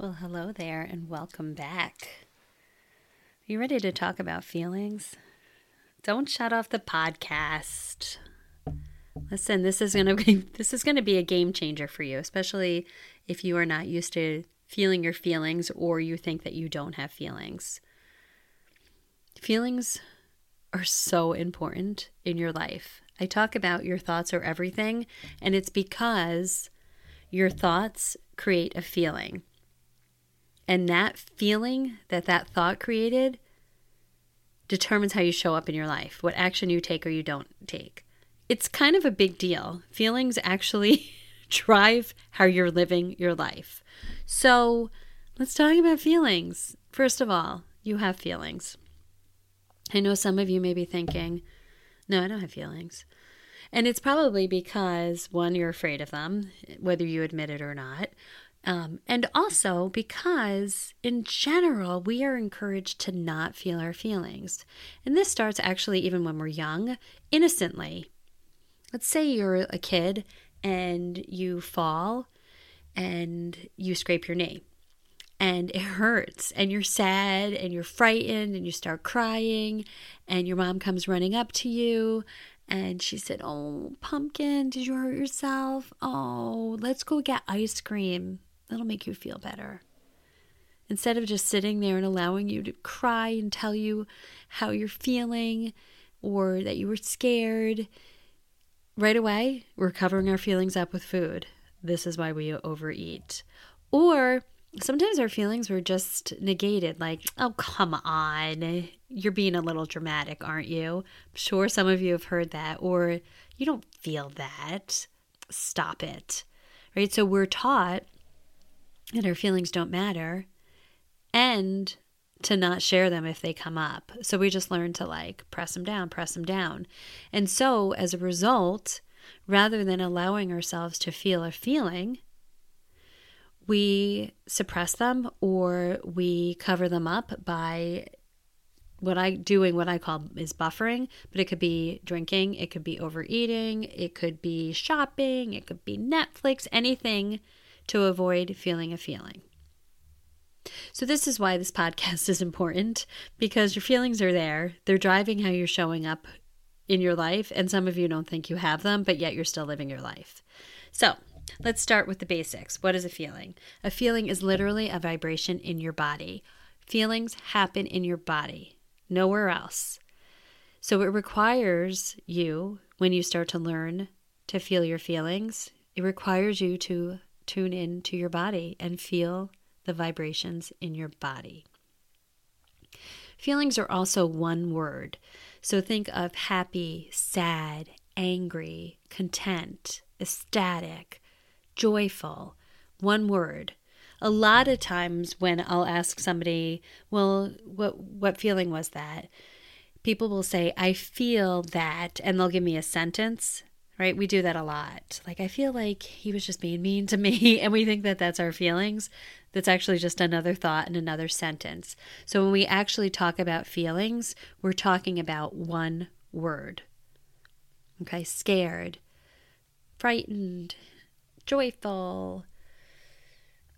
Well, hello there and welcome back. Are you ready to talk about feelings? Don't shut off the podcast. Listen, this is going to be this is to be a game changer for you, especially if you are not used to feeling your feelings or you think that you don't have feelings. Feelings are so important in your life. I talk about your thoughts are everything, and it's because your thoughts create a feeling. And that feeling that that thought created determines how you show up in your life, what action you take or you don't take. It's kind of a big deal. Feelings actually drive how you're living your life. So let's talk about feelings. First of all, you have feelings. I know some of you may be thinking, no, I don't have feelings. And it's probably because, one, you're afraid of them, whether you admit it or not. Um, and also because, in general, we are encouraged to not feel our feelings. And this starts actually even when we're young, innocently. Let's say you're a kid and you fall and you scrape your knee and it hurts and you're sad and you're frightened and you start crying and your mom comes running up to you and she said, "Oh, pumpkin, did you hurt yourself? Oh, let's go get ice cream. That'll make you feel better." Instead of just sitting there and allowing you to cry and tell you how you're feeling or that you were scared, right away, we're covering our feelings up with food. This is why we overeat. Or sometimes our feelings were just negated, like, oh, come on, you're being a little dramatic, aren't you? I'm sure some of you have heard that. Or you don't feel that. Stop it. Right? So we're taught that our feelings don't matter and to not share them if they come up. So we just learn to like press them down, press them down. And so as a result, rather than allowing ourselves to feel a feeling, we suppress them or we cover them up by what I doing what I call is buffering, but it could be drinking, it could be overeating, it could be shopping, it could be Netflix, anything to avoid feeling a feeling. So, this is why this podcast is important because your feelings are there. They're driving how you're showing up in your life, and some of you don't think you have them, but yet you're still living your life. So, let's start with the basics. What is a feeling? A feeling is literally a vibration in your body. Feelings happen in your body, nowhere else. So, it requires you, when you start to learn to feel your feelings, it requires you to tune in to your body and feel the vibrations in your body. Feelings are also one word. So think of happy, sad, angry, content, ecstatic, joyful. One word. A lot of times when I'll ask somebody, "Well, what what feeling was that?" People will say, "I feel that," and they'll give me a sentence right? We do that a lot. Like, I feel like he was just being mean to me, and we think that that's our feelings. That's actually just another thought and another sentence. So, when we actually talk about feelings, we're talking about one word. Okay, scared, frightened, joyful.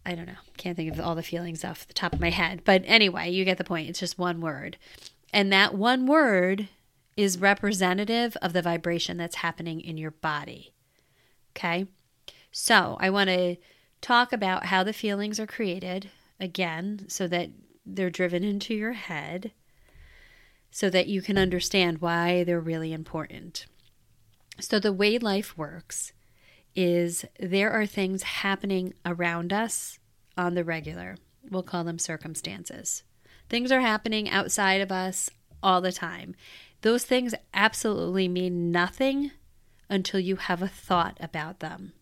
I don't know. Can't think of all the feelings off the top of my head. But anyway, you get the point. It's just one word. And that one word is representative of the vibration that's happening in your body. Okay? So, I want to talk about how the feelings are created again so that they're driven into your head so that you can understand why they're really important. So, the way life works is there are things happening around us on the regular. We'll call them circumstances. Things are happening outside of us all the time. Those things absolutely mean nothing until you have a thought about them.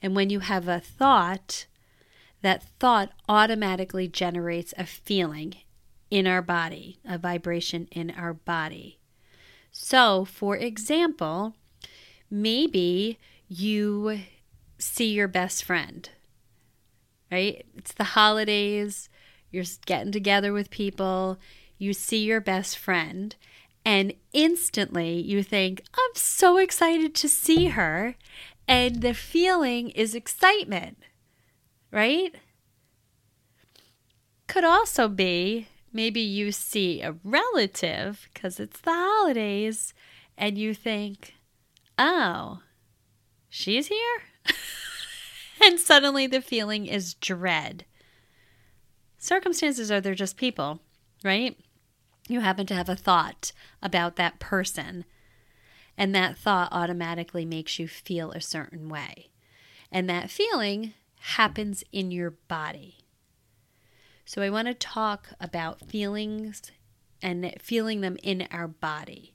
And when you have a thought, that thought automatically generates a feeling in our body, a vibration in our body. So, for example, maybe you see your best friend, right? It's the holidays, you're getting together with people, you see your best friend, and instantly you think, I'm so excited to see her. And the feeling is excitement, right? could also be maybe you see a relative because it's the holidays and you think, oh, she's here? and suddenly the feeling is dread. Circumstances are they're just people, right? You happen to have a thought about that person, and that thought automatically makes you feel a certain way. And that feeling happens in your body. So I want to talk about feelings and feeling them in our body.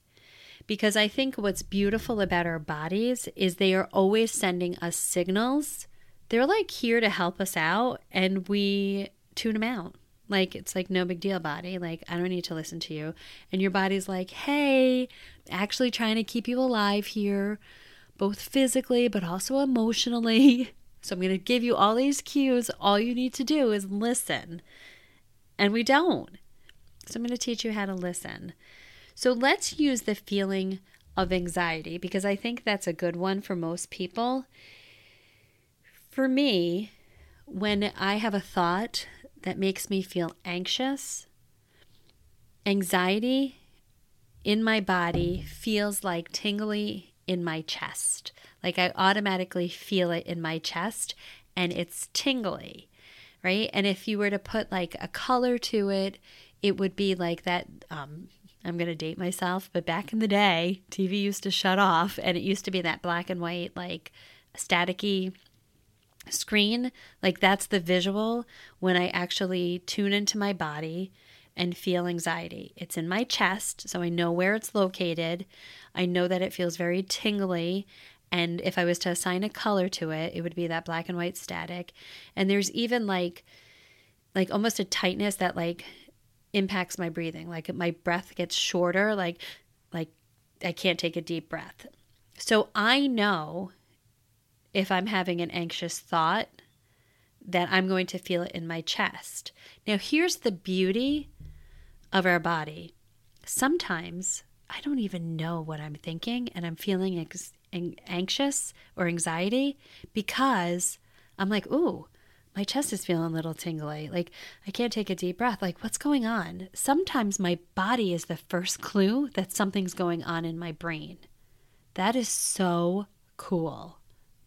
Because I think what's beautiful about our bodies is they are always sending us signals. They're like here to help us out, and we tune them out. Like, it's like no big deal, body. Like, I don't need to listen to you. And your body's like, hey, actually trying to keep you alive here, both physically, but also emotionally. So I'm going to give you all these cues. All you need to do is listen. And we don't. So I'm going to teach you how to listen. So let's use the feeling of anxiety because I think that's a good one for most people. For me, when I have a thought that makes me feel anxious, anxiety in my body feels like tingly in my chest. Like I automatically feel it in my chest and it's tingly, right? And if you were to put like a color to it, it would be like that. Um, I'm going to date myself, but back in the day, TV used to shut off and it used to be that black and white, like staticky screen. Like that's the visual when I actually tune into my body and feel anxiety. It's in my chest, so I know where it's located. I know that it feels very tingly. And if I was to assign a color to it, it would be that black and white static. And there's even like, like almost a tightness that like impacts my breathing. Like my breath gets shorter, like, like I can't take a deep breath. So I know if I'm having an anxious thought that I'm going to feel it in my chest. Now, here's the beauty of our body. Sometimes I don't even know what I'm thinking and I'm feeling ex- anxious or anxiety because I'm like, ooh, my chest is feeling a little tingly. Like, I can't take a deep breath. Like, what's going on? Sometimes my body is the first clue that something's going on in my brain. That is so cool.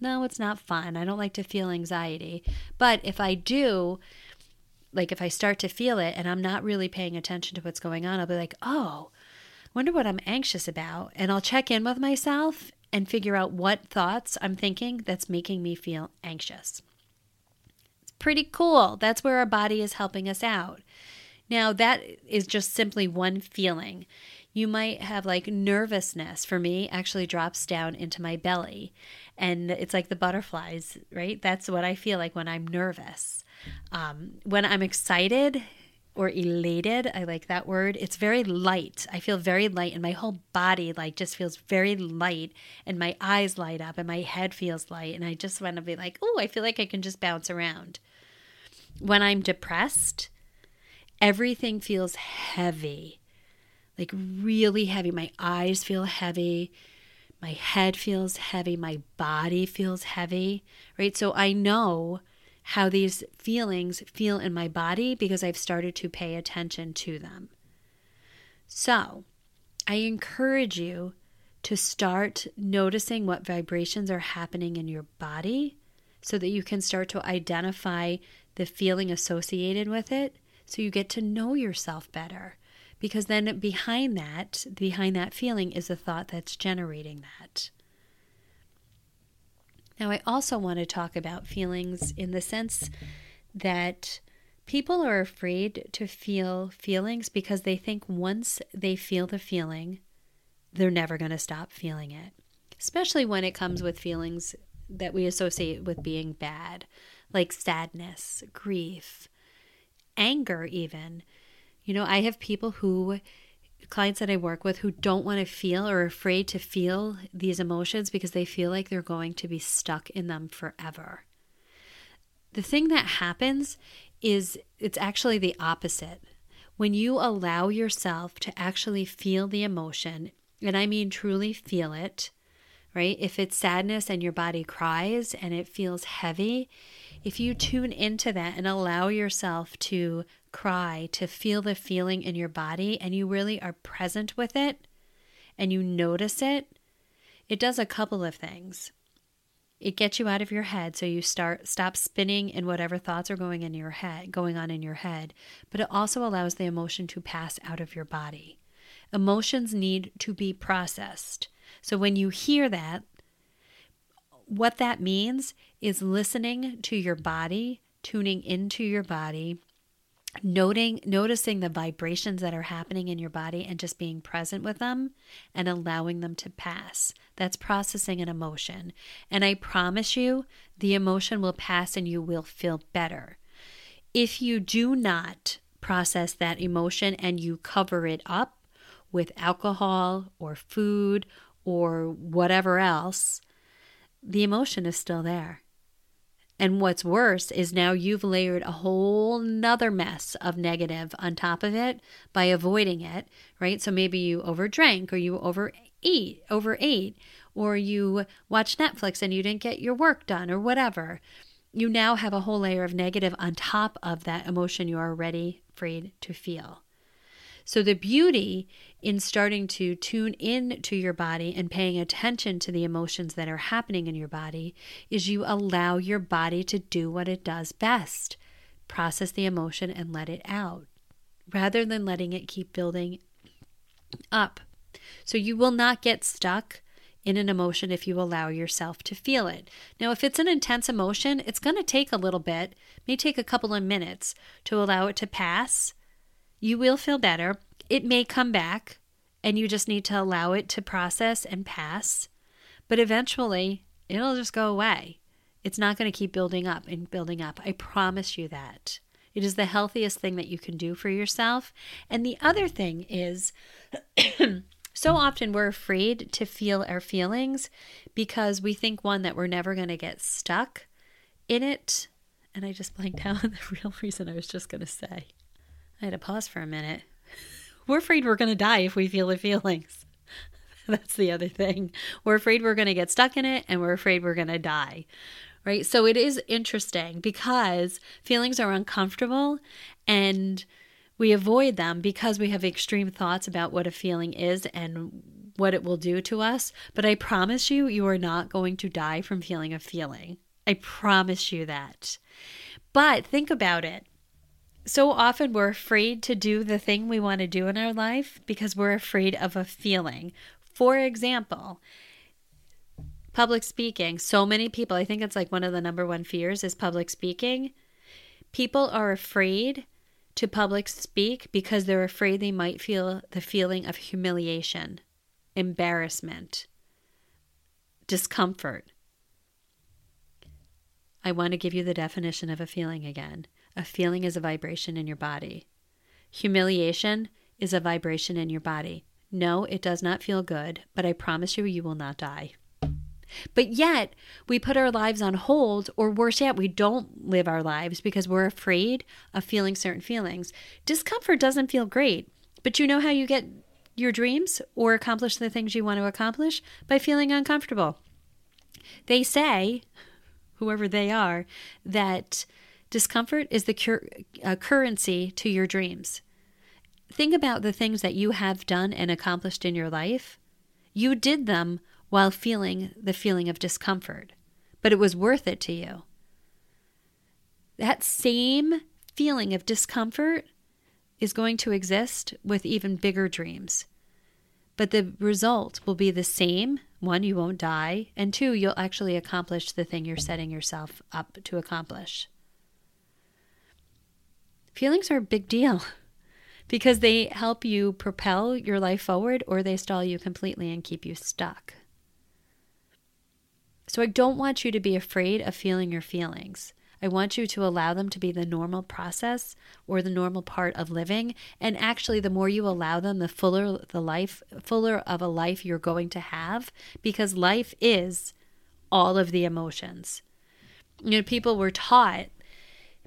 No, it's not fun. I don't like to feel anxiety. But if I do, like if I start to feel it and I'm not really paying attention to what's going on, I'll be like, oh, wonder what I'm anxious about. And I'll check in with myself and figure out what thoughts I'm thinking that's making me feel anxious. It's pretty cool. That's where our body is helping us out. Now, that is just simply one feeling. You might have like nervousness. For me, actually drops down into my belly. And it's like the butterflies, right? That's what I feel like when I'm nervous. Um, when I'm excited, or elated. I like that word. It's very light. I feel very light and my whole body like just feels very light and my eyes light up and my head feels light and I just want to be like, "Oh, I feel like I can just bounce around." When I'm depressed, everything feels heavy. Like really heavy. My eyes feel heavy. My head feels heavy. My body feels heavy, right? So I know how these feelings feel in my body because I've started to pay attention to them. So, I encourage you to start noticing what vibrations are happening in your body so that you can start to identify the feeling associated with it so you get to know yourself better because then behind that behind that feeling is a thought that's generating that now, I also want to talk about feelings in the sense that people are afraid to feel feelings because they think once they feel the feeling, they're never going to stop feeling it, especially when it comes with feelings that we associate with being bad, like sadness, grief, anger, even. You know, I have people who clients that I work with who don't want to feel or are afraid to feel these emotions because they feel like they're going to be stuck in them forever. The thing that happens is it's actually the opposite. When you allow yourself to actually feel the emotion, and I mean truly feel it, right? If it's sadness and your body cries and it feels heavy, if you tune into that and allow yourself to cry, to feel the feeling in your body, and you really are present with it and you notice it, it does a couple of things. It gets you out of your head so you start stop spinning in whatever thoughts are going in your head, going on in your head, but it also allows the emotion to pass out of your body. Emotions need to be processed. So when you hear that, what that means is listening to your body, tuning into your body, noting noticing the vibrations that are happening in your body and just being present with them and allowing them to pass. That's processing an emotion. And i promise you the emotion will pass and you will feel better. If you do not process that emotion and you cover it up with alcohol or food or whatever else the emotion is still there and what's worse is now you've layered a whole nother mess of negative on top of it by avoiding it, right? So maybe you overdrank or you overeat, overate, or you watch Netflix and you didn't get your work done or whatever. You now have a whole layer of negative on top of that emotion you are already afraid to feel. So, the beauty in starting to tune in to your body and paying attention to the emotions that are happening in your body is you allow your body to do what it does best process the emotion and let it out rather than letting it keep building up. So, you will not get stuck in an emotion if you allow yourself to feel it. Now, if it's an intense emotion, it's going to take a little bit, may take a couple of minutes to allow it to pass you will feel better. It may come back, and you just need to allow it to process and pass. But eventually, it'll just go away. It's not going to keep building up and building up. I promise you that. It is the healthiest thing that you can do for yourself. And the other thing is, so often we're afraid to feel our feelings because we think, one, that we're never going to get stuck in it. And I just blanked out on the real reason I was just going to say. I had to pause for a minute. We're afraid we're going to die if we feel the feelings. That's the other thing. We're afraid we're going to get stuck in it and we're afraid we're going to die. Right? So it is interesting because feelings are uncomfortable and we avoid them because we have extreme thoughts about what a feeling is and what it will do to us. But I promise you, you are not going to die from feeling a feeling. I promise you that. But think about it so often we're afraid to do the thing we want to do in our life because we're afraid of a feeling. For example, public speaking. So many people, I think it's like one of the number one fears is public speaking. People are afraid to public speak because they're afraid they might feel the feeling of humiliation, embarrassment, discomfort. I want to give you the definition of a feeling again. A feeling is a vibration in your body. Humiliation is a vibration in your body. No, it does not feel good, but I promise you, you will not die. But yet, we put our lives on hold, or worse yet, we don't live our lives because we're afraid of feeling certain feelings. Discomfort doesn't feel great, but you know how you get your dreams or accomplish the things you want to accomplish? By feeling uncomfortable. They say, whoever they are, that Discomfort is the cur- uh, currency to your dreams. Think about the things that you have done and accomplished in your life. You did them while feeling the feeling of discomfort, but it was worth it to you. That same feeling of discomfort is going to exist with even bigger dreams. But the result will be the same. One, you won't die. And two, you'll actually accomplish the thing you're setting yourself up to accomplish. Feelings are a big deal because they help you propel your life forward or they stall you completely and keep you stuck. So I don't want you to be afraid of feeling your feelings. I want you to allow them to be the normal process or the normal part of living. And actually, the more you allow them, the fuller the life, fuller of a life you're going to have, because life is all of the emotions. You know, people were taught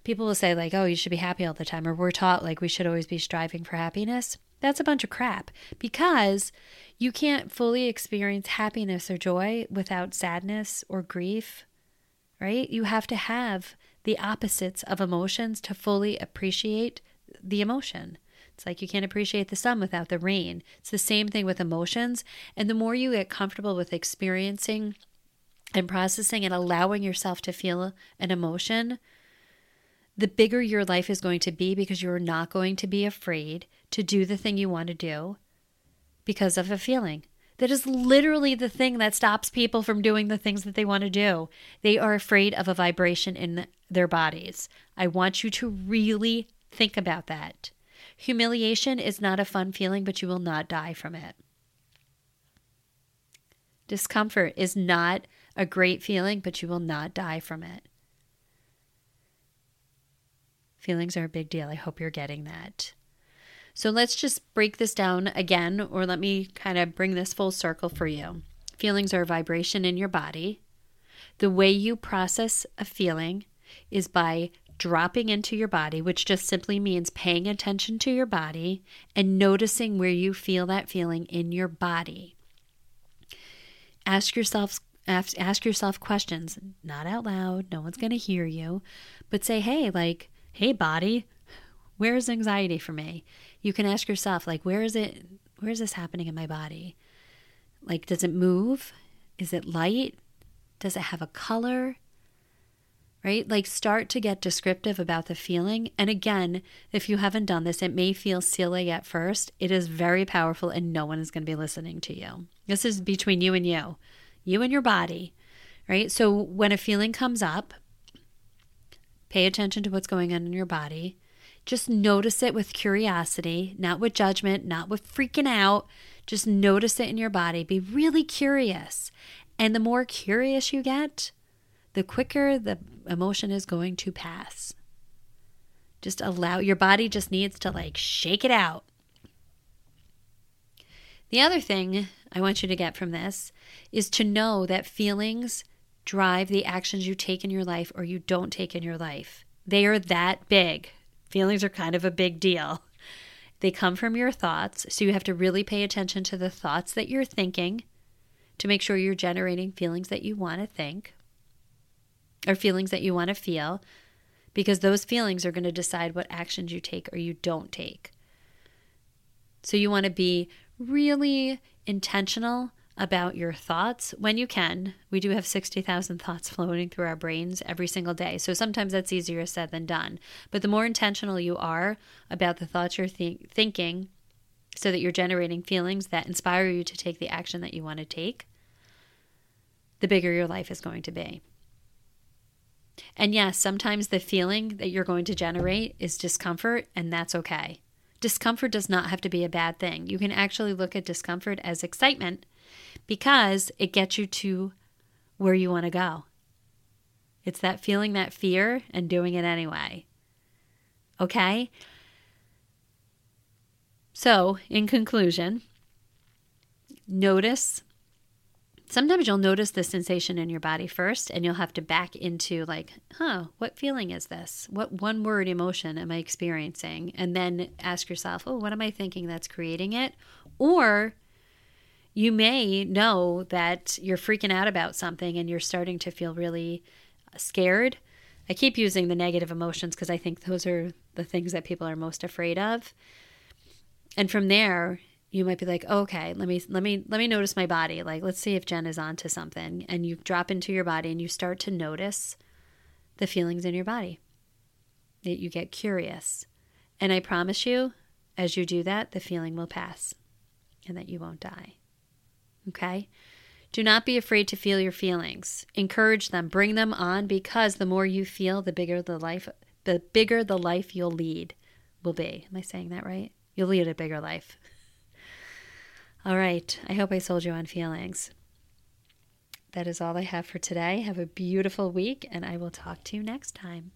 people will say like oh you should be happy all the time or we're taught like we should always be striving for happiness That's a bunch of crap because you can't fully experience happiness or joy without sadness or grief, right? You have to have the opposites of emotions to fully appreciate the emotion. It's like you can't appreciate the sun without the rain. It's the same thing with emotions. And the more you get comfortable with experiencing and processing and allowing yourself to feel an emotion, the bigger your life is going to be because you're not going to be afraid to do the thing you want to do because of a feeling. That is literally the thing that stops people from doing the things that they want to do. They are afraid of a vibration in their bodies. I want you to really think about that. Humiliation is not a fun feeling, but you will not die from it. Discomfort is not a great feeling, but you will not die from it. Feelings are a big deal. I hope you're getting that. So let's just break this down again, or let me kind of bring this full circle for you. Feelings are a vibration in your body. The way you process a feeling is by dropping into your body, which just simply means paying attention to your body and noticing where you feel that feeling in your body. Ask yourself ask, ask yourself questions, not out loud, no one's going to hear you, but say, "Hey, like, hey body, where's anxiety for me?" you can ask yourself like where is it where is this happening in my body? Like does it move? Is it light? Does it have a color? Right? Like start to get descriptive about the feeling. And again if you haven't done this it may feel silly at first. It is very powerful and no one is going to be listening to you. This is between you and you. You and your body. Right? So when a feeling comes up pay attention to what's going on in your body just notice it with curiosity, not with judgment, not with freaking out. Just notice it in your body. Be really curious. And the more curious you get, the quicker the emotion is going to pass. Just allow your body just needs to like shake it out. The other thing I want you to get from this is to know that feelings drive the actions you take in your life or you don't take in your life. They are that big. Feelings are kind of a big deal. They come from your thoughts, so you have to really pay attention to the thoughts that you're thinking to make sure you're generating feelings that you want to think or feelings that you want to feel because those feelings are going to decide what actions you take or you don't take. So you want to be really intentional about your thoughts when you can. We do have 60,000 thoughts floating through our brains every single day. So sometimes that's easier said than done. But the more intentional you are about the thoughts you're th- thinking, so that you're generating feelings that inspire you to take the action that you want to take, the bigger your life is going to be. And yes, sometimes the feeling that you're going to generate is discomfort, and that's okay. Discomfort does not have to be a bad thing. You can actually look at discomfort as excitement because it gets you to where you want to go. It's that feeling that fear and doing it anyway. Okay? So, in conclusion, notice. Sometimes you'll notice the sensation in your body first, and you'll have to back into, like, huh, what feeling is this? What one word emotion am I experiencing? And then ask yourself, oh, what am I thinking that's creating it? Or you may know that you're freaking out about something and you're starting to feel really scared. I keep using the negative emotions because I think those are the things that people are most afraid of. And from there, you might be like, okay, let me let me let me notice my body. Like, let's see if Jen is onto something. And you drop into your body and you start to notice the feelings in your body. That you get curious. And I promise you, as you do that, the feeling will pass and that you won't die. Okay? Do not be afraid to feel your feelings. Encourage them, bring them on because the more you feel, the bigger the life the bigger the life you'll lead will be. Am I saying that right? You'll lead a bigger life. All right. I hope I sold you on feelings. That is all I have for today. Have a beautiful week, and I will talk to you next time.